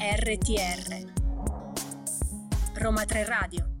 RTR Roma 3 Radio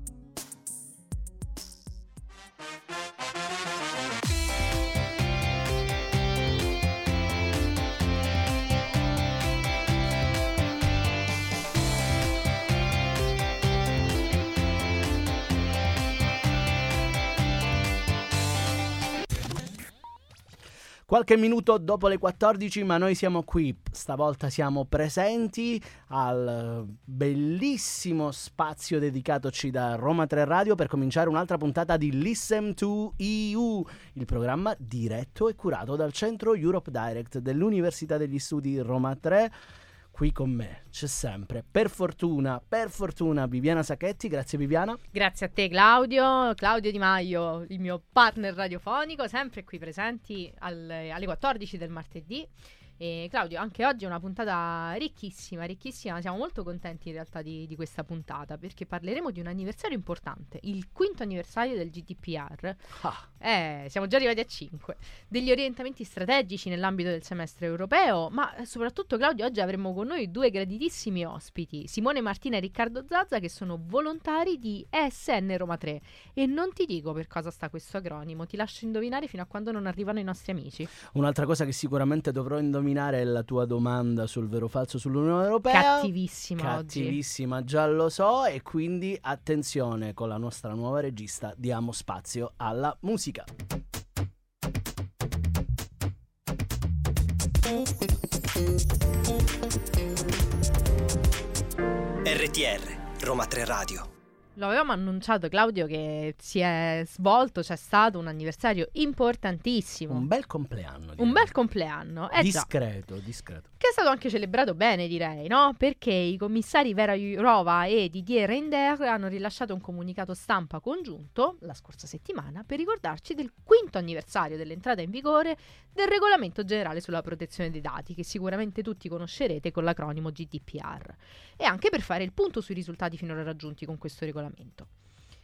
Qualche minuto dopo le 14, ma noi siamo qui. Stavolta siamo presenti al bellissimo spazio dedicatoci da Roma 3 Radio per cominciare un'altra puntata di Listen to EU, il programma diretto e curato dal Centro Europe Direct dell'Università degli Studi Roma 3 qui con me c'è sempre, per fortuna, per fortuna, Viviana Sacchetti. Grazie Viviana. Grazie a te Claudio, Claudio Di Maio, il mio partner radiofonico, sempre qui presenti alle, alle 14 del martedì. E Claudio, anche oggi è una puntata ricchissima, ricchissima. Siamo molto contenti in realtà di, di, questa puntata perché parleremo di un anniversario importante, il quinto anniversario del GDPR. Ah. Eh, siamo già arrivati a 5. Degli orientamenti strategici nell'ambito del semestre europeo, ma soprattutto Claudio, oggi avremo con noi due graditissimi ospiti, Simone Martina e Riccardo Zazza, che sono volontari di ESN Roma 3. E non ti dico per cosa sta questo acronimo, ti lascio indovinare fino a quando non arrivano i nostri amici. Un'altra cosa che sicuramente dovrò indovinare terminare la tua domanda sul vero o falso sull'Unione Europea. Cattivissima, Cattivissima, oggi. già lo so. E quindi attenzione, con la nostra nuova regista diamo spazio alla musica. RTR Roma 3 Radio lo avevamo annunciato Claudio che si è svolto, c'è stato un anniversario importantissimo. Un bel compleanno. Direi. Un bel compleanno. Eh discreto, già. discreto. Che è stato anche celebrato bene, direi, no? Perché i commissari Vera Jourova e Didier Reinders hanno rilasciato un comunicato stampa congiunto la scorsa settimana per ricordarci del quinto anniversario dell'entrata in vigore del regolamento generale sulla protezione dei dati, che sicuramente tutti conoscerete con l'acronimo GDPR, e anche per fare il punto sui risultati finora raggiunti con questo regolamento regolamento.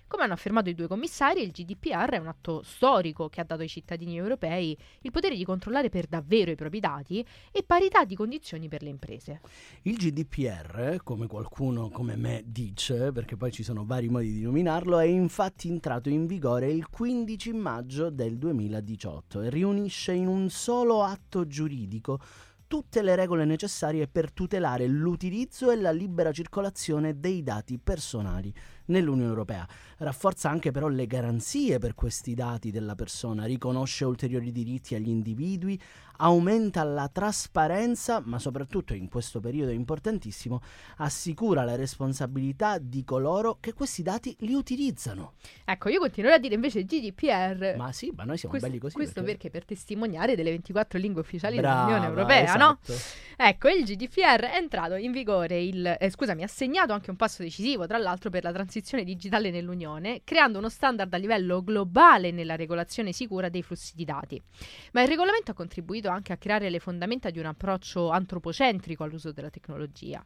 Come hanno affermato i due commissari, il GDPR è un atto storico che ha dato ai cittadini europei il potere di controllare per davvero i propri dati e parità di condizioni per le imprese. Il GDPR, come qualcuno come me dice, perché poi ci sono vari modi di nominarlo, è infatti entrato in vigore il 15 maggio del 2018 e riunisce in un solo atto giuridico tutte le regole necessarie per tutelare l'utilizzo e la libera circolazione dei dati personali nell'Unione Europea. Rafforza anche però le garanzie per questi dati della persona, riconosce ulteriori diritti agli individui, aumenta la trasparenza, ma soprattutto in questo periodo importantissimo, assicura la responsabilità di coloro che questi dati li utilizzano. Ecco, io continuerò a dire invece GDPR. Ma sì, ma noi siamo questo, belli così. Questo perché? perché? per testimoniare delle 24 lingue ufficiali Brava, dell'Unione Europea, esatto. no? Ecco, il GDPR è entrato in vigore il eh, scusami, ha segnato anche un passo decisivo, tra l'altro per la transizione digitale nell'Unione, creando uno standard a livello globale nella regolazione sicura dei flussi di dati. Ma il regolamento ha contribuito anche a creare le fondamenta di un approccio antropocentrico all'uso della tecnologia.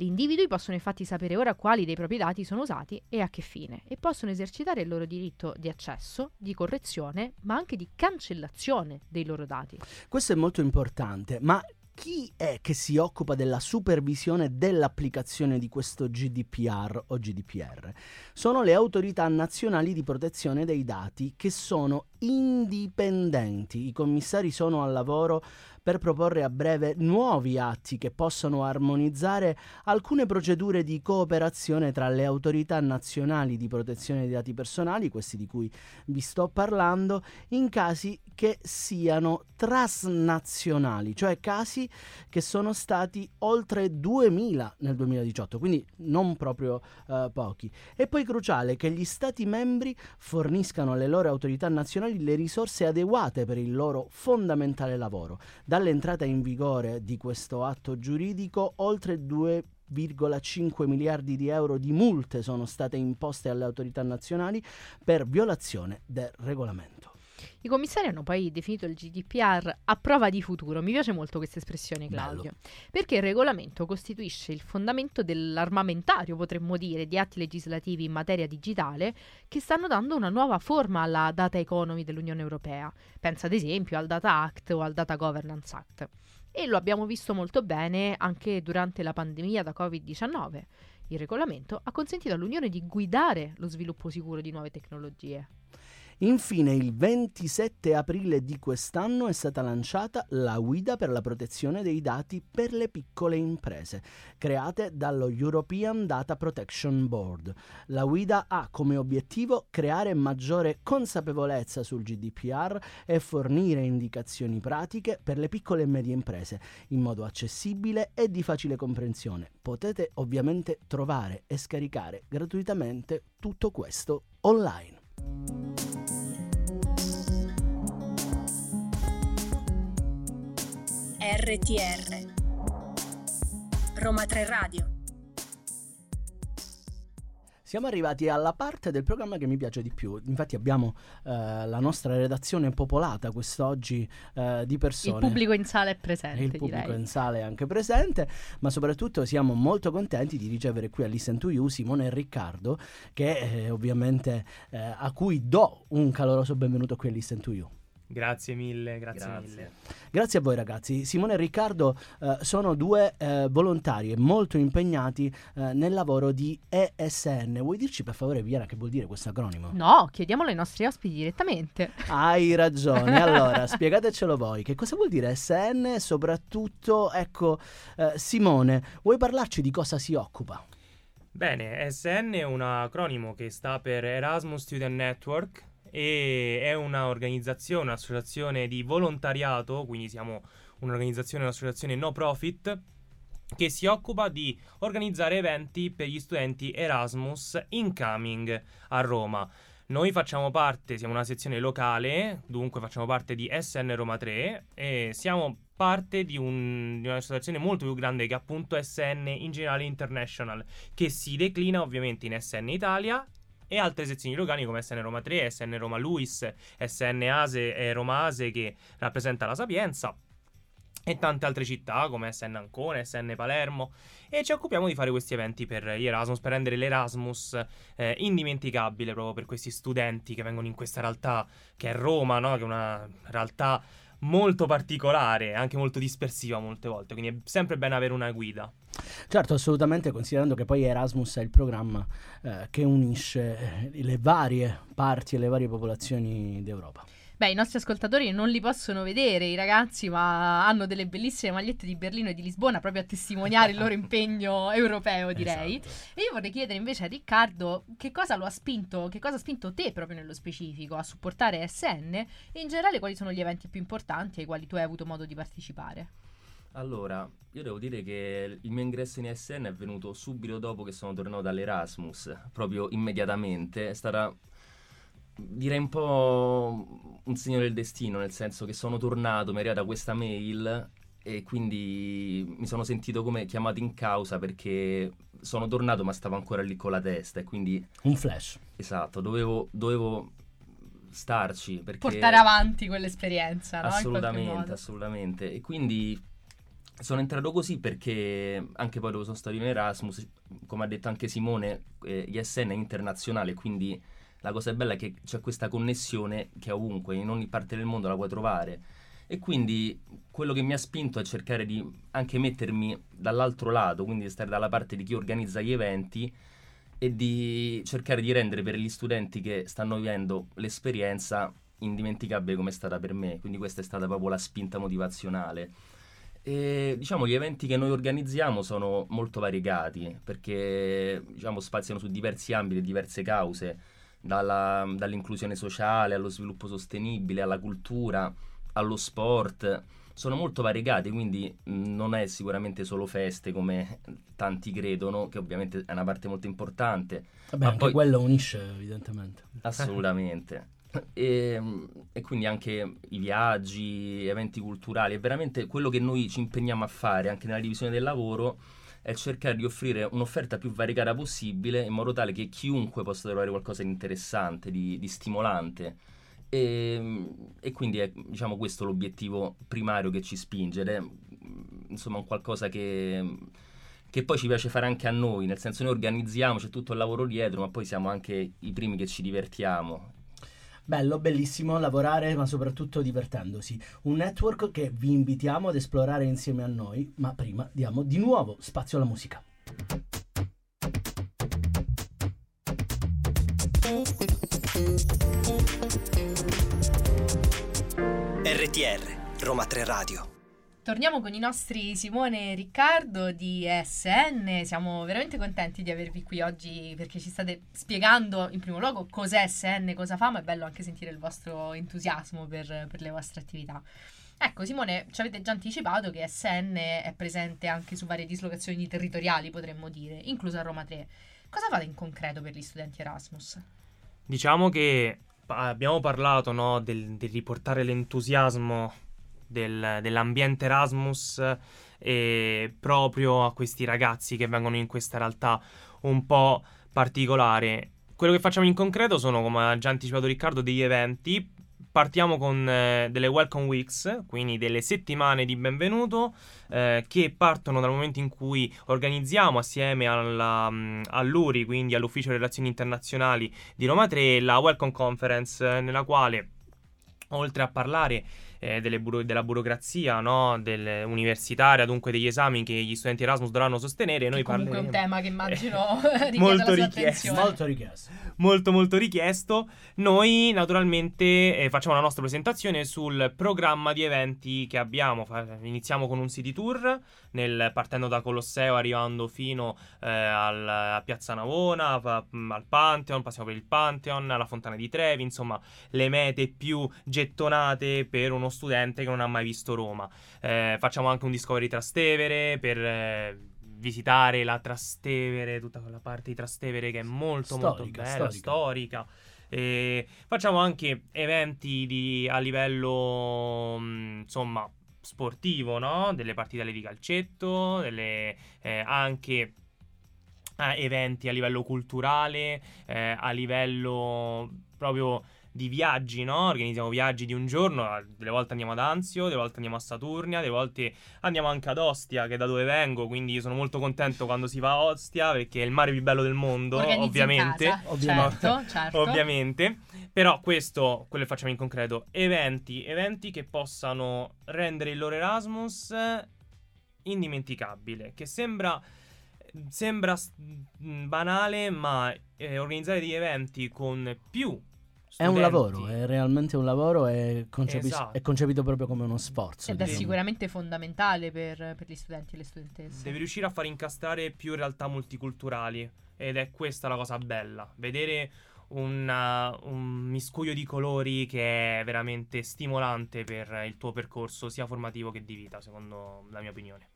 Gli individui possono infatti sapere ora quali dei propri dati sono usati e a che fine e possono esercitare il loro diritto di accesso, di correzione, ma anche di cancellazione dei loro dati. Questo è molto importante, ma chi è che si occupa della supervisione dell'applicazione di questo GDPR o GDPR? Sono le autorità nazionali di protezione dei dati che sono indipendenti. I commissari sono al lavoro per proporre a breve nuovi atti che possano armonizzare alcune procedure di cooperazione tra le autorità nazionali di protezione dei dati personali, questi di cui vi sto parlando, in casi che siano transnazionali, cioè casi che sono stati oltre 2000 nel 2018, quindi non proprio uh, pochi. E poi cruciale che gli Stati membri forniscano alle loro autorità nazionali le risorse adeguate per il loro fondamentale lavoro. Dall'entrata in vigore di questo atto giuridico, oltre 2,5 miliardi di euro di multe sono state imposte alle autorità nazionali per violazione del regolamento. I commissari hanno poi definito il GDPR a prova di futuro. Mi piace molto questa espressione, Claudio, Bello. perché il regolamento costituisce il fondamento dell'armamentario, potremmo dire, di atti legislativi in materia digitale che stanno dando una nuova forma alla data economy dell'Unione Europea. Pensa ad esempio al Data Act o al Data Governance Act. e lo abbiamo visto molto bene anche durante la pandemia da Covid-19. Il regolamento ha consentito all'Unione di guidare lo sviluppo sicuro di nuove tecnologie. Infine, il 27 aprile di quest'anno è stata lanciata la guida per la protezione dei dati per le piccole imprese, create dallo European Data Protection Board. La guida ha come obiettivo creare maggiore consapevolezza sul GDPR e fornire indicazioni pratiche per le piccole e medie imprese in modo accessibile e di facile comprensione. Potete ovviamente trovare e scaricare gratuitamente tutto questo online. RTR Roma 3 Radio Siamo arrivati alla parte del programma che mi piace di più. Infatti abbiamo eh, la nostra redazione popolata quest'oggi eh, di persone. Il pubblico in sala è presente. Il pubblico direi. in sala è anche presente, ma soprattutto siamo molto contenti di ricevere qui a Listen to You Simone e Riccardo, che eh, ovviamente eh, a cui do un caloroso benvenuto qui a Listen to You. Grazie mille, grazie, Grazie. mille. Grazie a voi ragazzi. Simone e Riccardo eh, sono due eh, volontari e molto impegnati eh, nel lavoro di ESN. Vuoi dirci per favore, Viera, che vuol dire questo acronimo? No, chiediamolo ai nostri ospiti direttamente. Hai ragione. Allora, spiegatecelo voi. Che cosa vuol dire SN? Soprattutto, ecco, eh, Simone, vuoi parlarci di cosa si occupa? Bene, SN è un acronimo che sta per Erasmus Student Network e è un'organizzazione, un'associazione di volontariato, quindi siamo un'organizzazione, un'associazione no profit che si occupa di organizzare eventi per gli studenti Erasmus incoming a Roma. Noi facciamo parte, siamo una sezione locale, dunque facciamo parte di SN Roma 3 e siamo parte di, un- di un'associazione molto più grande che appunto SN in generale International, che si declina ovviamente in SN Italia e altre sezioni locali come SN Roma 3, SN Roma Luis, SN Ase e Roma Ase che rappresenta la Sapienza e tante altre città come SN Ancona, SN Palermo e ci occupiamo di fare questi eventi per gli Erasmus, per rendere l'Erasmus eh, indimenticabile proprio per questi studenti che vengono in questa realtà che è Roma, no? che è una realtà molto particolare, anche molto dispersiva molte volte, quindi è sempre bene avere una guida. Certo, assolutamente, considerando che poi Erasmus è il programma eh, che unisce eh, le varie parti e le varie popolazioni d'Europa. Beh, i nostri ascoltatori non li possono vedere, i ragazzi, ma hanno delle bellissime magliette di Berlino e di Lisbona proprio a testimoniare il loro impegno europeo, direi. Esatto. E io vorrei chiedere invece a Riccardo che cosa lo ha spinto, che cosa ha spinto te proprio nello specifico a supportare SN e in generale quali sono gli eventi più importanti ai quali tu hai avuto modo di partecipare. Allora, io devo dire che il mio ingresso in SN è venuto subito dopo che sono tornato dall'Erasmus, proprio immediatamente. È stata, direi, un po' un segno del destino, nel senso che sono tornato, mi è arrivata questa mail e quindi mi sono sentito come chiamato in causa perché sono tornato ma stavo ancora lì con la testa e quindi, Un flash. esatto, dovevo, dovevo starci perché... Portare avanti quell'esperienza, Assolutamente, assolutamente. E quindi sono entrato così perché anche poi dove sono stato in Erasmus, come ha detto anche Simone, eh, ISN è internazionale, quindi la cosa bella è che c'è questa connessione che ovunque, in ogni parte del mondo la puoi trovare. E quindi quello che mi ha spinto a cercare di anche mettermi dall'altro lato, quindi stare dalla parte di chi organizza gli eventi e di cercare di rendere per gli studenti che stanno vivendo l'esperienza indimenticabile come è stata per me. Quindi questa è stata proprio la spinta motivazionale. E, diciamo, gli eventi che noi organizziamo sono molto variegati perché diciamo, spaziano su diversi ambiti e diverse cause, dalla- dall'inclusione sociale allo sviluppo sostenibile, alla cultura, allo sport. Sono molto variegati, quindi mh, non è sicuramente solo feste come tanti credono, che ovviamente è una parte molto importante, Vabbè, Ma poi- quello unisce, evidentemente. Assolutamente. E, e quindi anche i viaggi, eventi culturali, è veramente quello che noi ci impegniamo a fare anche nella divisione del lavoro è cercare di offrire un'offerta più variegata possibile in modo tale che chiunque possa trovare qualcosa di interessante, di, di stimolante. E, e quindi è diciamo questo l'obiettivo primario che ci spinge ed è insomma un qualcosa che, che poi ci piace fare anche a noi, nel senso noi organizziamo, c'è tutto il lavoro dietro, ma poi siamo anche i primi che ci divertiamo. Bello, bellissimo lavorare, ma soprattutto divertendosi. Un network che vi invitiamo ad esplorare insieme a noi, ma prima diamo di nuovo spazio alla musica. RTR, Roma 3 Radio. Torniamo con i nostri Simone e Riccardo di SN. Siamo veramente contenti di avervi qui oggi perché ci state spiegando in primo luogo cos'è SN, cosa fa, ma è bello anche sentire il vostro entusiasmo per, per le vostre attività. Ecco, Simone, ci avete già anticipato che SN è presente anche su varie dislocazioni territoriali, potremmo dire, inclusa Roma 3. Cosa fate in concreto per gli studenti Erasmus? Diciamo che abbiamo parlato no, del, del, riportare l'entusiasmo del, dell'ambiente Erasmus eh, proprio a questi ragazzi che vengono in questa realtà un po' particolare. Quello che facciamo in concreto sono, come ha già anticipato Riccardo, degli eventi partiamo con eh, delle welcome weeks, quindi delle settimane di benvenuto eh, che partono dal momento in cui organizziamo assieme alla, um, all'URI, quindi all'Ufficio Relazioni Internazionali di Roma 3, la welcome conference nella quale oltre a parlare eh, buro- della burocrazia no? universitaria, dunque degli esami che gli studenti Erasmus dovranno sostenere. Noi comunque parleremo... è un tema che immagino eh, molto richiesto. Molto richiesto. Molto molto richiesto. Noi naturalmente eh, facciamo la nostra presentazione sul programma di eventi che abbiamo. Fa- iniziamo con un city tour nel, partendo da Colosseo arrivando fino eh, al, a Piazza Navona, a, al Pantheon, passiamo per il Pantheon, alla Fontana di Trevi, insomma le mete più gettonate per uno studente che non ha mai visto Roma. Eh, facciamo anche un Discovery Trastevere per eh, visitare la Trastevere, tutta quella parte di Trastevere che è molto storica, molto bella, storica. storica. E facciamo anche eventi di, a livello mh, insomma sportivo, no? Delle partite di calcetto, delle, eh, anche eh, eventi a livello culturale, eh, a livello proprio di viaggi, no? Organizziamo viaggi di un giorno, delle volte andiamo ad Anzio, delle volte andiamo a Saturnia, delle volte andiamo anche ad Ostia, che è da dove vengo, quindi sono molto contento quando si va a Ostia, perché è il mare più bello del mondo, Organizzi ovviamente. Ovviamente. Certo, certo. ovviamente. Però questo, quello che facciamo in concreto, eventi, eventi che possano rendere il loro Erasmus indimenticabile, che sembra sembra banale, ma eh, organizzare degli eventi con più è un lavoro, è realmente un lavoro e concepi- esatto. è concepito proprio come uno sforzo. Ed diciamo. è sicuramente fondamentale per, per, gli studenti e le studentesse. Devi riuscire a far incastrare più realtà multiculturali ed è questa la cosa bella, vedere una, un miscuglio di colori che è veramente stimolante per il tuo percorso sia formativo che di vita, secondo la mia opinione.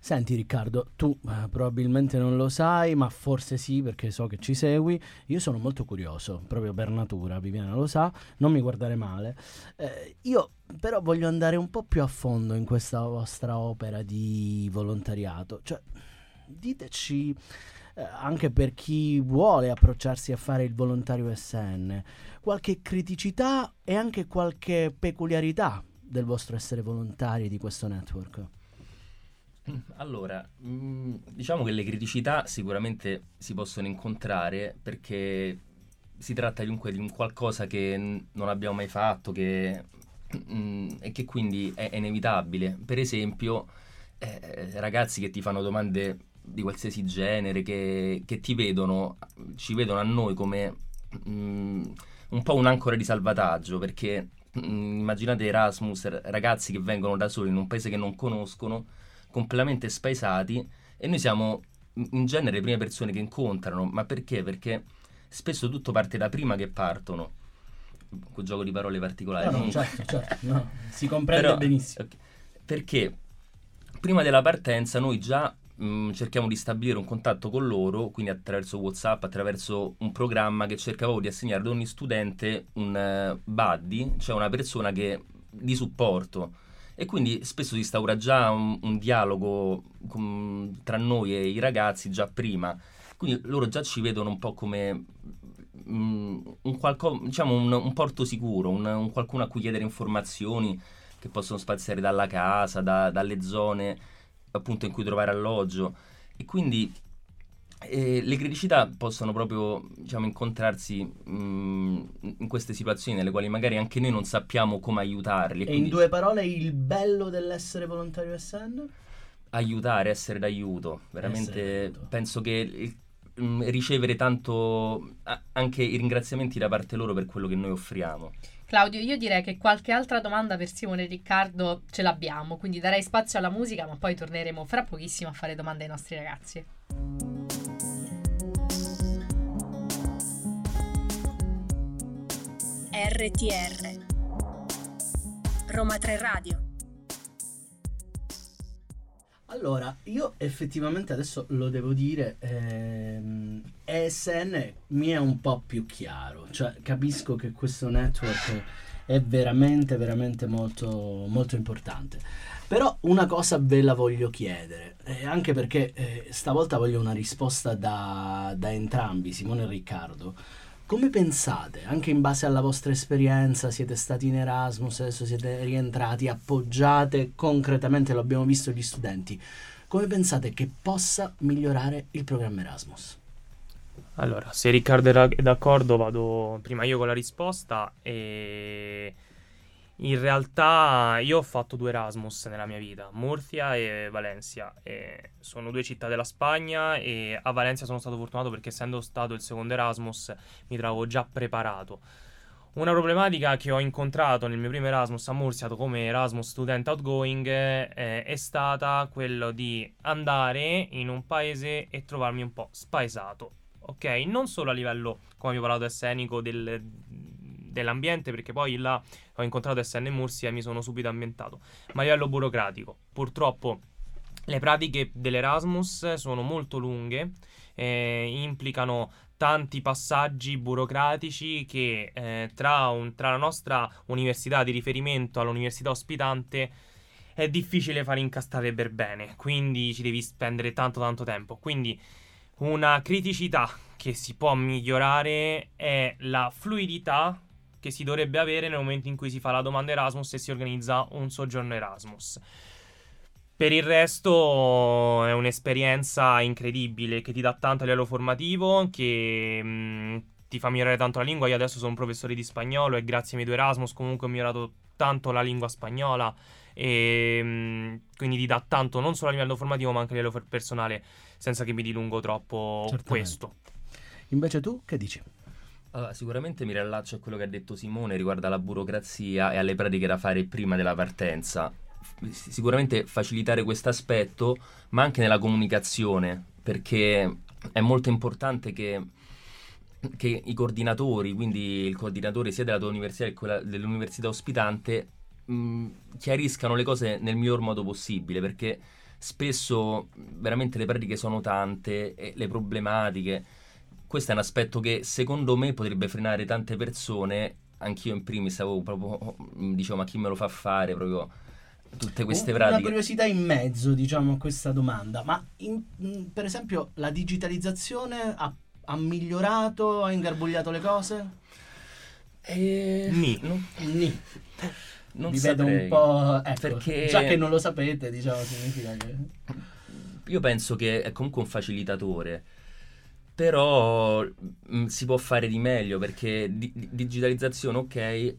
Senti Riccardo, tu eh, probabilmente non lo sai, ma forse sì perché so che ci segui. Io sono molto curioso, proprio per natura, Viviana lo sa, non mi guardare male. Eh, io però voglio andare un po' più a fondo in questa vostra opera di volontariato. Cioè, diteci, eh, anche per chi vuole approcciarsi a fare il volontario SN, qualche criticità e anche qualche peculiarità del vostro essere volontari di questo network. Allora, mh, mm, diciamo che le criticità sicuramente si possono incontrare perché si tratta dunque di un qualcosa che non abbiamo mai fatto che, mm, e che quindi è, inevitabile. Per esempio, eh, ragazzi che ti fanno domande di qualsiasi genere, che, che ti vedono, ci vedono a noi come mh, mm, un po' un'ancora di salvataggio perché immaginate Erasmus, ragazzi che vengono da soli in un paese che non conoscono completamente spaesati e noi siamo in genere le prime persone che incontrano, ma perché? Perché spesso tutto parte da prima che partono. Quel gioco di parole particolari. No, no, certo, certo, no, si comprende Però, benissimo. Okay. Perché prima della partenza noi già mh, mm, cerchiamo di stabilire un contatto con loro, quindi attraverso WhatsApp, attraverso un programma che cercavo di assegnare ad ogni studente un uh, buddy, cioè una persona che, di supporto e quindi spesso si instaura già un, un dialogo con, tra noi e i ragazzi già prima. Quindi loro già ci vedono un po' come um, un, qualco, diciamo un, un, porto sicuro, un, qualcuno a cui chiedere informazioni che possono spaziare dalla casa, da, dalle zone appunto in cui trovare alloggio. E quindi E le criticità possono proprio diciamo, incontrarsi mh, in queste situazioni nelle quali magari anche noi non sappiamo come aiutarli. E quindi in due parole il bello dell'essere volontario SN? aiutare, essere d'aiuto. Essere Veramente d'aiuto. penso che il- mh, ricevere tanto anche i ringraziamenti da parte loro per quello che noi offriamo. Claudio, io direi che qualche altra domanda per Simone e Riccardo ce l'abbiamo, quindi darei spazio alla musica, ma poi torneremo fra pochissimo a fare domande ai nostri ragazzi. RTR Roma 3 Radio Allora, io effettivamente adesso lo devo dire, ehm, ESN mi è un po' più chiaro, cioè capisco che questo network è veramente, veramente molto, molto importante. Però una cosa ve la voglio chiedere, eh, anche perché eh, stavolta voglio una risposta da, da entrambi, Simone e Riccardo. Come pensate, anche in base alla vostra esperienza, siete stati in Erasmus, adesso siete rientrati, appoggiate concretamente, lo abbiamo visto gli studenti, come pensate che possa migliorare il programma Erasmus? Allora, se Riccardo è d'accordo, vado prima io con la risposta. E in realtà io ho fatto due Erasmus nella mia vita, Murcia e Valencia. E sono due città della Spagna e a Valencia sono stato fortunato perché essendo stato il secondo Erasmus mi trovo già preparato. Una problematica che ho incontrato nel mio primo Erasmus a Murcia come Erasmus Student Outgoing eh, è stata quello di andare in un paese e trovarmi un po' spaesato ok? Non solo a livello, come abbiamo parlato, scenico del- dell'ambiente, perché poi là ho incontrato SN Mursia e mi sono subito ambientato, ma a livello burocratico. Purtroppo le pratiche dell'Erasmus sono molto lunghe, eh, implicano tanti passaggi burocratici che eh, tra, un- tra la nostra università di riferimento all'università ospitante è difficile fare incastrare per bene, quindi ci devi spendere tanto tanto tempo. Quindi una criticità che si può migliorare è la fluidità che si dovrebbe avere nel momento in cui si fa la domanda Erasmus e si organizza un soggiorno Erasmus. Per il resto è un'esperienza incredibile che ti dà tanto a livello formativo, che mh, ti fa migliorare tanto la lingua. Io adesso sono un professore di spagnolo e grazie ai miei due Erasmus comunque ho migliorato tanto la lingua spagnola e mh, quindi ti dà tanto non solo a livello formativo ma anche a livello per- personale senza che mi dilungo troppo Certamente. questo. Invece tu che dici? Allora, sicuramente mi riallaccio a quello che ha detto Simone riguardo alla burocrazia e alle pratiche da fare prima della partenza. Sicuramente facilitare questo aspetto, ma anche nella comunicazione, perché è molto importante che, che i coordinatori, quindi il coordinatore sia della tua università che dell'università ospitante, mh, chiariscano le cose nel miglior modo possibile, perché spesso veramente le pratiche sono tante e le problematiche questo è un aspetto che secondo me potrebbe frenare tante persone. Anch'io in primis avevo proprio, mm, dicevo, ma chi me lo fa fare proprio tutte queste Un- Una pratiche? curiosità in mezzo, diciamo, a questa domanda. Ma in- mh, per esempio la digitalizzazione ha, ha migliorato, ha ingarbugliato le cose? Eh, Ni. non, Nì. non Vi vedo un po'... Ecco, Perché- già che non lo sapete, diciamo, significa che... Io penso che è comunque un facilitatore, però mh, si può fare di meglio perché di- di- digitalizzazione ok,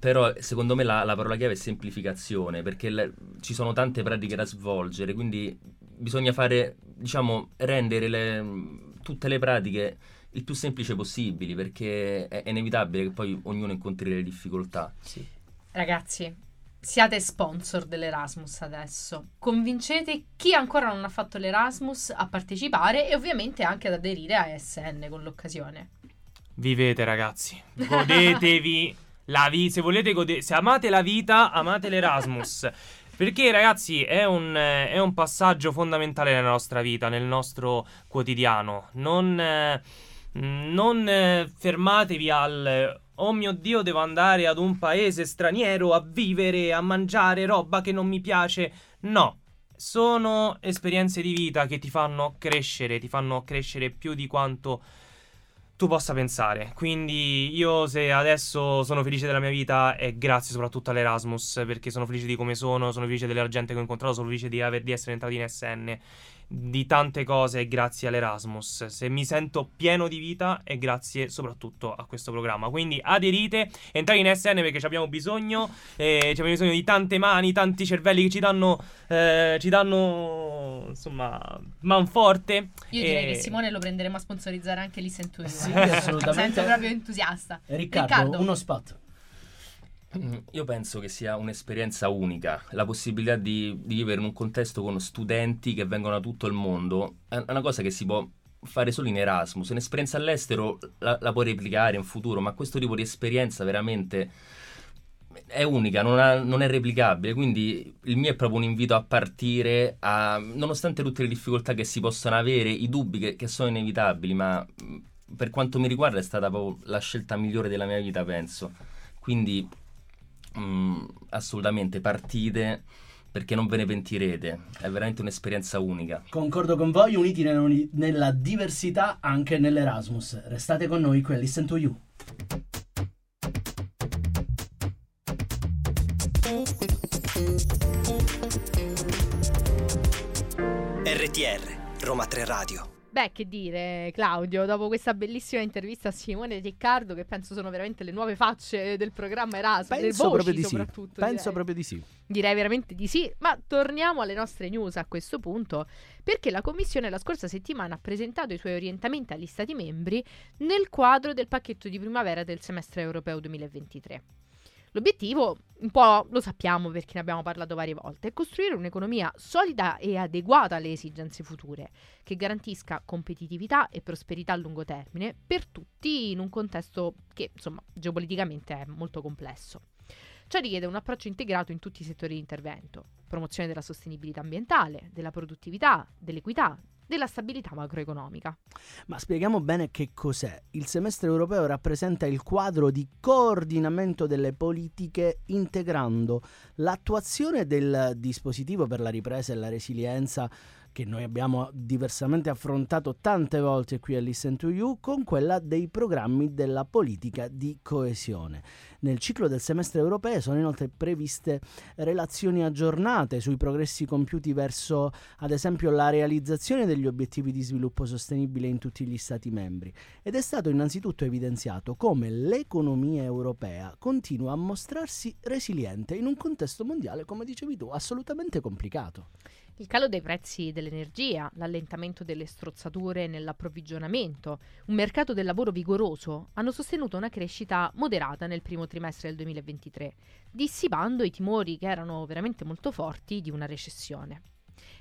però secondo me la, la parola chiave è semplificazione perché le- ci sono tante pratiche da svolgere, quindi bisogna fare, diciamo, rendere le- tutte le pratiche il più semplice possibili perché è, è inevitabile che poi ognuno incontri le difficoltà. Ragazzi, siate sponsor dell'Erasmus adesso. Convincete chi ancora non ha fatto l'Erasmus a partecipare e ovviamente anche ad aderire a ESN con l'occasione. Vivete ragazzi, godetevi la vita, se volete gode- se amate la vita, amate l'Erasmus. Perché ragazzi è un, è un passaggio fondamentale nella nostra vita, nel nostro quotidiano. Non, non fermatevi al oh mio Dio devo andare ad un paese straniero a vivere, a mangiare roba che non mi piace. No, sono esperienze di vita che ti fanno crescere, ti fanno crescere più di quanto tu possa pensare. Quindi io se adesso sono felice della mia vita è grazie soprattutto all'Erasmus, perché sono felice di come sono, sono felice della gente che ho incontrato, sono felice di, aver- di essere entrato in SN di tante cose grazie all'Erasmus. Se mi sento pieno di vita è grazie soprattutto a questo programma. Quindi aderite, entrate in SN perché ci abbiamo bisogno, eh, ci abbiamo bisogno di tante mani, tanti cervelli che ci danno, eh, ci danno insomma, manforte. Io direi che Simone lo prenderemo a sponsorizzare anche Listen to You. Sì, assolutamente. Sento proprio entusiasta. Riccardo, Riccardo. uno spot. Mm, Io penso che sia un'esperienza unica, la possibilità di, di vivere in un contesto con studenti che vengono da tutto il mondo, è una cosa che si può fare solo in Erasmus, un'esperienza all'estero la, la puoi replicare in futuro, ma questo tipo di esperienza veramente è unica, non, ha- non è replicabile, quindi il mio è proprio un invito a partire, a- nonostante tutte le difficoltà che si possono avere, i dubbi che, che sono inevitabili, ma mh, per quanto mi riguarda è stata proprio la scelta migliore della mia vita, penso. Quindi mm, assolutamente partite perché non ve ne pentirete, è veramente un'esperienza unica. Concordo con voi, uniti nella, nella diversità anche nell'Erasmus. Restate con noi qui a Listen to You. RTR, Roma 3 Radio. Beh, che dire, Claudio, dopo questa bellissima intervista a Simone e Riccardo, che penso sono veramente le nuove facce del programma Erasmus, Penso proprio di sì. soprattutto. Penso direi. proprio di sì. Direi veramente di sì, ma torniamo alle nostre news a questo punto, perché la Commissione la scorsa settimana ha presentato i suoi orientamenti agli Stati membri nel quadro del pacchetto di primavera del semestre europeo 2023. L'obiettivo, un po' lo sappiamo perché ne abbiamo parlato varie volte, è costruire un'economia solida e adeguata alle esigenze future, che garantisca competitività e prosperità a lungo termine per tutti in un contesto che, insomma, geopoliticamente è molto complesso. Ciò richiede un approccio integrato in tutti i settori di intervento, promozione della sostenibilità ambientale, della produttività, dell'equità, della stabilità macroeconomica. Ma spieghiamo bene che cos'è. Il semestre europeo rappresenta il quadro di coordinamento delle politiche integrando l'attuazione del dispositivo per la ripresa e la resilienza che noi abbiamo diversamente affrontato tante volte qui a Listen to You con quella dei programmi della politica di coesione. Nel ciclo del semestre europeo sono inoltre previste relazioni aggiornate sui progressi compiuti verso ad esempio la realizzazione degli obiettivi di sviluppo sostenibile in tutti gli Stati membri ed è stato innanzitutto evidenziato come l'economia europea continua a mostrarsi resiliente in un contesto mondiale, come dicevi tu, assolutamente complicato. Il calo dei prezzi dell'energia, l'allentamento delle strozzature nell'approvvigionamento, un mercato del lavoro vigoroso hanno sostenuto una crescita moderata nel primo trimestre del 2023, dissipando i timori che erano veramente molto forti di una recessione.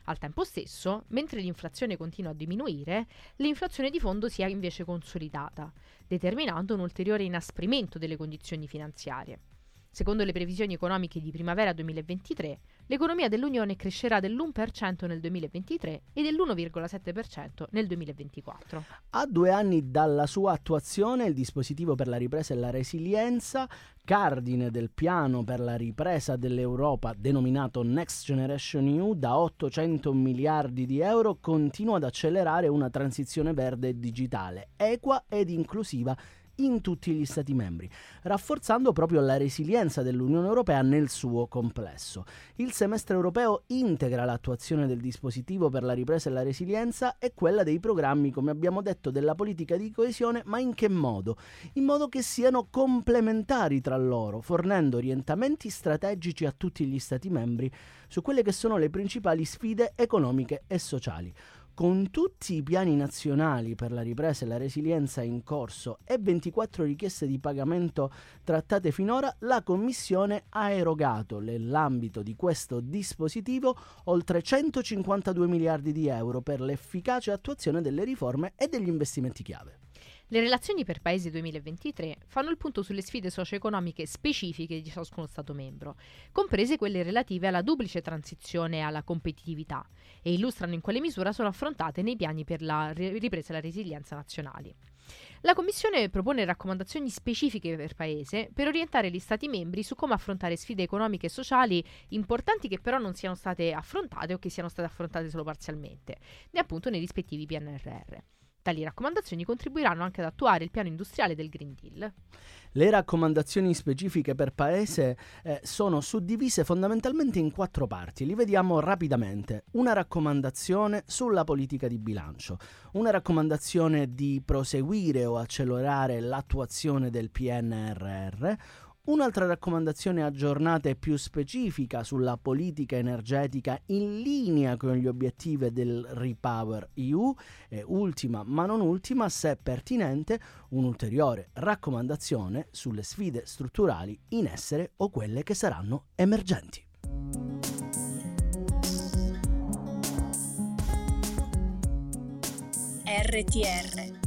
Al tempo stesso, mentre l'inflazione continua a diminuire, l'inflazione di fondo si è invece consolidata, determinando un ulteriore inasprimento delle condizioni finanziarie. Secondo le previsioni economiche di primavera 2023, l'economia dell'Unione crescerà dell'1% nel 2023 e dell'1,7% nel 2024. A due anni dalla sua attuazione, il dispositivo per la ripresa e la resilienza, cardine del piano per la ripresa dell'Europa denominato Next Generation EU da 800 miliardi di euro, continua ad accelerare una transizione verde e digitale, equa ed inclusiva in tutti gli Stati membri, rafforzando proprio la resilienza dell'Unione Europea nel suo complesso. Il semestre europeo integra l'attuazione del dispositivo per la ripresa e la resilienza e quella dei programmi, come abbiamo detto, della politica di coesione, ma in che modo? In modo che siano complementari tra loro, fornendo orientamenti strategici a tutti gli Stati membri su quelle che sono le principali sfide economiche e sociali. Con tutti i piani nazionali per la ripresa e la resilienza in corso e 24 richieste di pagamento trattate finora, la Commissione ha erogato nell'ambito di questo dispositivo oltre 152 miliardi di euro per l'efficace attuazione delle riforme e degli investimenti chiave. Le relazioni per Paese 2023 fanno il punto sulle sfide socio-economiche specifiche di ciascuno Stato membro, comprese quelle relative alla duplice transizione e alla competitività, e illustrano in quale misura sono affrontate nei piani per la ri- ripresa e la resilienza nazionali. La Commissione propone raccomandazioni specifiche per Paese per orientare gli Stati membri su come affrontare sfide economiche e sociali importanti che però non siano state affrontate o che siano state affrontate solo parzialmente, né appunto nei rispettivi PNRR. Tali raccomandazioni contribuiranno anche ad attuare il piano industriale del Green Deal. Le raccomandazioni specifiche per paese eh, sono suddivise fondamentalmente in quattro parti. Li vediamo rapidamente. Una raccomandazione sulla politica di bilancio, una raccomandazione di proseguire o accelerare l'attuazione del PNRR, Un'altra raccomandazione aggiornata e più specifica sulla politica energetica in linea con gli obiettivi del Repower EU e ultima ma non ultima, se pertinente, un'ulteriore raccomandazione sulle sfide strutturali in essere o quelle che saranno emergenti. RTR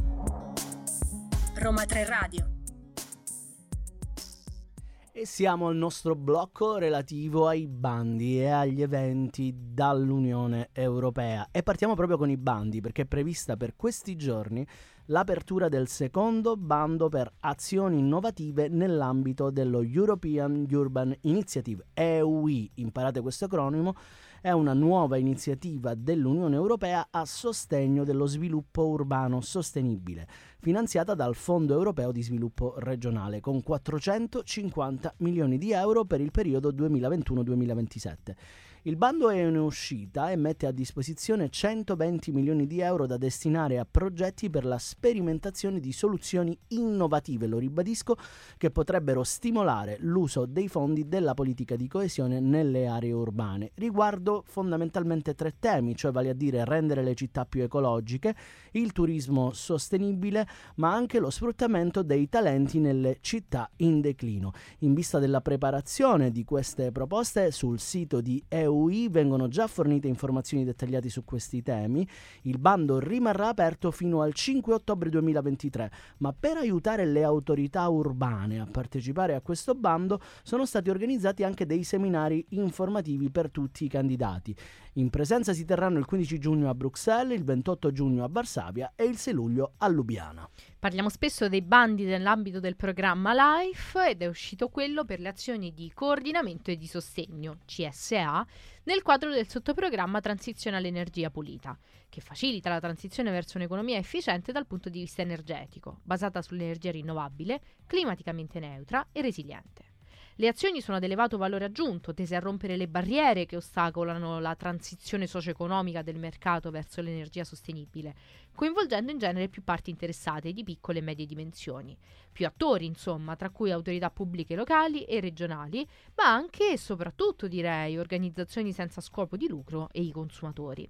Roma 3 Radio e siamo al nostro blocco relativo ai bandi e agli eventi dall'Unione Europea. E partiamo proprio con i bandi, perché è prevista per questi giorni l'apertura del secondo bando per azioni innovative nell'ambito dello European Urban Initiative, EUI, imparate questo acronimo, è una nuova iniziativa dell'Unione Europea a sostegno dello sviluppo urbano sostenibile, finanziata dal Fondo Europeo di Sviluppo Regionale con 450 milioni di euro per il periodo 2021-2027. Il bando è in uscita e mette a disposizione 120 milioni di euro da destinare a progetti per la sperimentazione di soluzioni innovative, lo ribadisco, che potrebbero stimolare l'uso dei fondi della politica di coesione nelle aree urbane. Riguardo fondamentalmente tre temi, cioè vale a dire rendere le città più ecologiche, il turismo sostenibile, ma anche lo sfruttamento dei talenti nelle città in declino. In vista della preparazione di queste proposte sul sito di EU EUI vengono già fornite informazioni dettagliate su questi temi. Il bando rimarrà aperto fino al 5 ottobre 2023, ma per aiutare le autorità urbane a partecipare a questo bando sono stati organizzati anche dei seminari informativi per tutti i candidati. In presenza si terranno il 15 giugno a Bruxelles, il 28 giugno a Varsavia e il 6 luglio a Lubiana. Parliamo spesso dei bandi nell'ambito del programma LIFE ed è uscito quello per le azioni di coordinamento e di sostegno, CSA, nel quadro del sottoprogramma Transizione all'energia pulita, che facilita la transizione verso un'economia efficiente dal punto di vista energetico, basata sull'energia rinnovabile, climaticamente neutra e resiliente. Le azioni sono ad elevato valore aggiunto, tese a rompere le barriere che ostacolano la transizione socio-economica del mercato verso l'energia sostenibile, coinvolgendo in genere più parti interessate di piccole e medie dimensioni. Più attori, insomma, tra cui autorità pubbliche locali e regionali, ma anche e soprattutto, direi, organizzazioni senza scopo di lucro e i consumatori.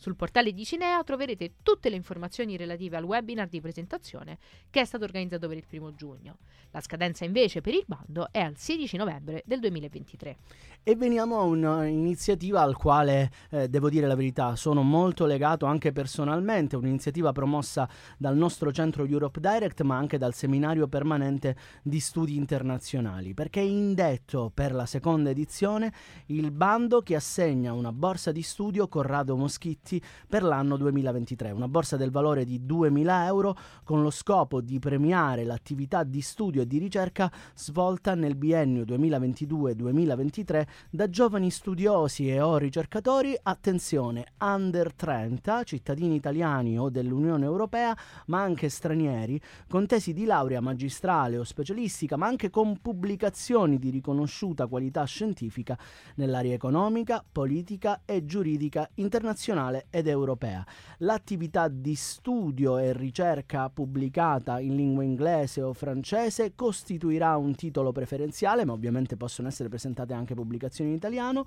Sul portale di Cinea troverete tutte le informazioni relative al webinar di presentazione che è stato organizzato per il primo giugno. La scadenza invece per il bando è al 16 novembre del 2023. E veniamo a un'iniziativa al quale, eh, devo dire la verità, sono molto legato anche personalmente, un'iniziativa promossa dal nostro centro Europe Direct ma anche dal seminario permanente di studi internazionali, perché è indetto per la seconda edizione il bando che assegna una borsa di studio Corrado Moschitti progetti per l'anno 2023, una borsa del valore di 2.000 euro con lo scopo di premiare l'attività di studio e di ricerca svolta nel biennio 2022-2023 da giovani studiosi e o ricercatori, attenzione, under 30, cittadini italiani o dell'Unione Europea, ma anche stranieri, con tesi di laurea magistrale o specialistica, ma anche con pubblicazioni di riconosciuta qualità scientifica nell'area economica, politica e giuridica internazionale ed europea. L'attività di studio e ricerca pubblicata in lingua inglese o francese costituirà un titolo preferenziale, ma ovviamente possono essere presentate anche pubblicazioni in italiano.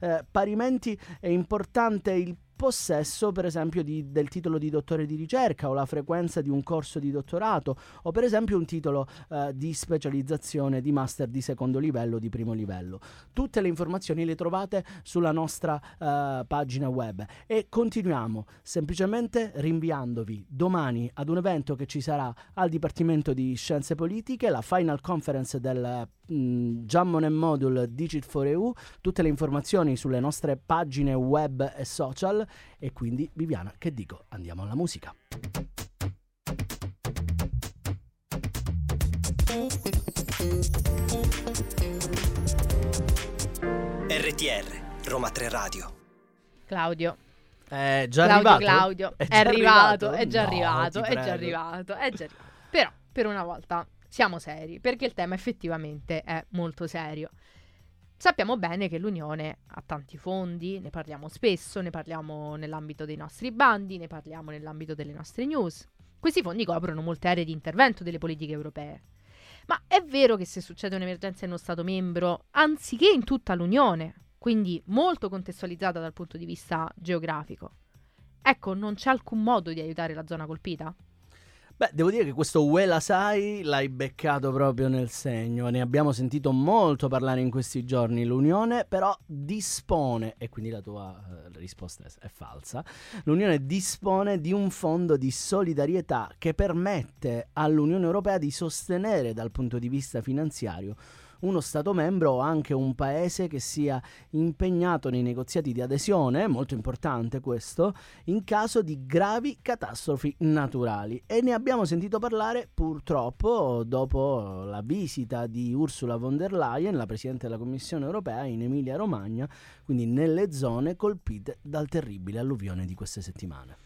Eh, parimenti è importante il possesso per esempio di, del titolo di dottore di ricerca o la frequenza di un corso di dottorato o per esempio un titolo eh, di specializzazione di master di secondo livello o di primo livello. Tutte le informazioni le trovate sulla nostra eh, pagina web e continuiamo semplicemente rinviandovi domani ad un evento che ci sarà al Dipartimento di Scienze Politiche, la final conference del mh, Jammon and Module Digit for EU, tutte le informazioni sulle nostre pagine web e social e quindi Viviana, che dico, andiamo alla musica. RTR Roma 3 Radio. Claudio, È già Claudio arrivato? Claudio È è, già arrivato, arrivato? è già No, arrivato, è già arrivato, è già arrivato. Però per una volta siamo seri, perché il tema effettivamente è molto serio. Sappiamo bene che l'Unione ha tanti fondi, ne parliamo spesso, ne parliamo nell'ambito dei nostri bandi, ne parliamo nell'ambito delle nostre news. Questi fondi coprono molte aree di intervento delle politiche europee. Ma è vero che se succede un'emergenza in uno Stato membro, anziché in tutta l'Unione, quindi molto contestualizzata dal punto di vista geografico, ecco, non c'è alcun modo di aiutare la zona colpita? Beh, devo dire che questo Uela Sai l'hai beccato proprio nel segno. Ne abbiamo sentito molto parlare in questi giorni. L'Unione però dispone, e quindi la tua eh, risposta è falsa, l'Unione dispone di un fondo di solidarietà che permette all'Unione Europea di sostenere dal punto di vista finanziario uno Stato membro o anche un paese che sia impegnato nei negoziati di adesione, molto importante questo, in caso di gravi catastrofi naturali. E ne abbiamo sentito parlare purtroppo dopo la visita di Ursula von der Leyen, la Presidente della Commissione europea, in Emilia-Romagna, quindi nelle zone colpite dal terribile alluvione di queste settimane.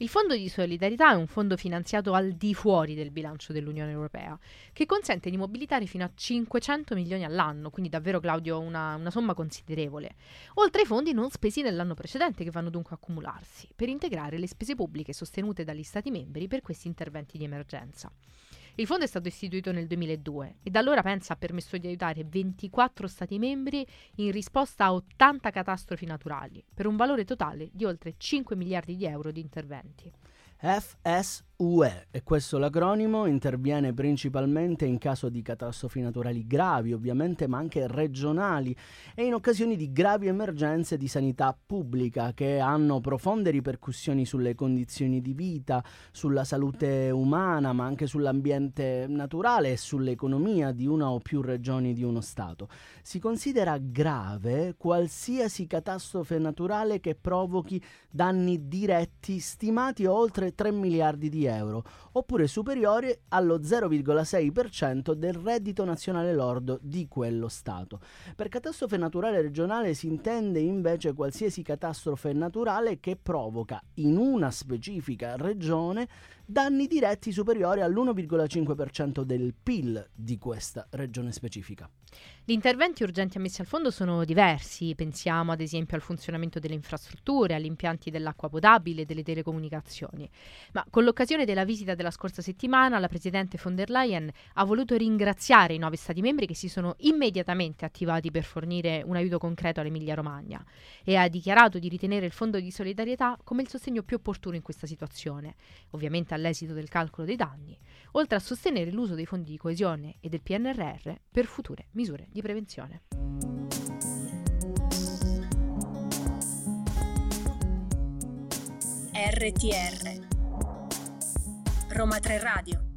Il fondo di solidarietà è un fondo finanziato al di fuori del bilancio dell'Unione Europea, che consente di mobilitare fino a 500 milioni all'anno, quindi davvero Claudio una, una somma considerevole, oltre ai fondi non spesi nell'anno precedente che vanno dunque a accumularsi, per integrare le spese pubbliche sostenute dagli Stati membri per questi interventi di emergenza. Il fondo è stato istituito nel 2002 e da allora pensa ha permesso di aiutare 24 Stati membri in risposta a 80 catastrofi naturali, per un valore totale di oltre 5 miliardi di euro di interventi. FSUE, e questo l'acronimo, interviene principalmente in caso di catastrofi naturali gravi, ovviamente, ma anche regionali e in occasioni di gravi emergenze di sanità pubblica che hanno profonde ripercussioni sulle condizioni di vita, sulla salute umana, ma anche sull'ambiente naturale e sull'economia di una o più regioni di uno Stato. Si considera grave qualsiasi catastrofe naturale che provochi danni diretti stimati a oltre 3 miliardi di euro, oppure superiori allo 0,6% del reddito nazionale lordo di quello Stato. Per catastrofe naturale regionale si intende invece qualsiasi catastrofe naturale che provoca in una specifica regione danni diretti superiori all'1,5% del PIL di questa regione specifica. Gli interventi urgenti ammessi al fondo sono diversi, pensiamo ad esempio al funzionamento delle infrastrutture, agli impianti dell'acqua potabile e delle telecomunicazioni. Ma con l'occasione della visita della scorsa settimana, la Presidente von der Leyen ha voluto ringraziare i nove Stati membri che si sono immediatamente attivati per fornire un aiuto concreto all'Emilia-Romagna e ha dichiarato di ritenere il fondo di solidarietà come il sostegno più opportuno in questa situazione, ovviamente all'esito del calcolo dei danni, oltre a sostenere l'uso dei fondi di coesione e del PNRR per future misure di prevenzione. RTR Roma 3 Radio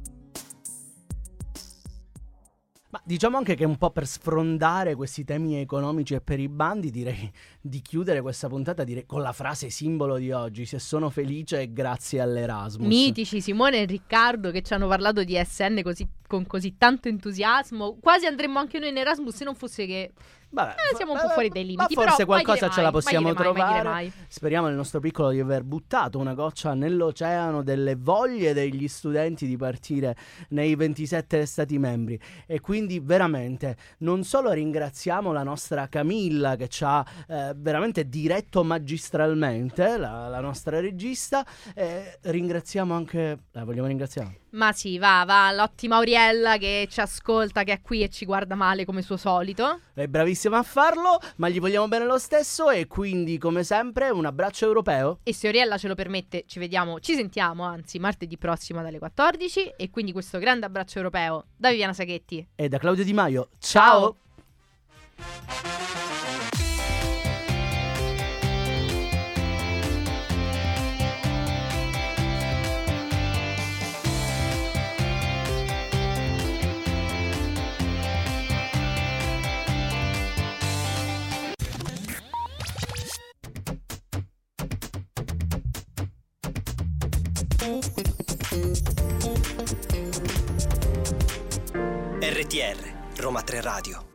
Ma diciamo anche che un po' per sfrondare questi temi economici e per i bandi direi di chiudere questa puntata direi, con la frase simbolo di oggi, se sono felice è grazie all'Erasmus. Mitici Simone e Riccardo che ci hanno parlato di SN così, con così tanto entusiasmo. Quasi andremmo anche noi in Erasmus se non fosse che Vabbè, eh, siamo un po' fuori dai limiti. Ma forse però mai qualcosa dire ce la mai, mai possiamo mai, mai trovare. mai. Speriamo nel nostro piccolo di aver buttato una goccia nell'oceano delle voglie degli studenti di partire nei 27 stati membri. E quindi veramente non solo ringraziamo la nostra Camilla che ci ha eh, veramente diretto magistralmente, la, la nostra regista, eh, ringraziamo anche... La vogliamo ringraziare? Ma sì, va, va, l'ottima Auriella che ci ascolta, che è qui e ci guarda male come suo solito. È bravissima a farlo, ma gli vogliamo bene lo stesso e quindi come sempre un abbraccio europeo. E se Auriella ce lo permette, ci vediamo, ci sentiamo, anzi, martedì prossimo dalle 14. E quindi questo grande abbraccio europeo da Viviana Saghetti. E da Claudio Di Maio, ciao. RTR Roma 3 Radio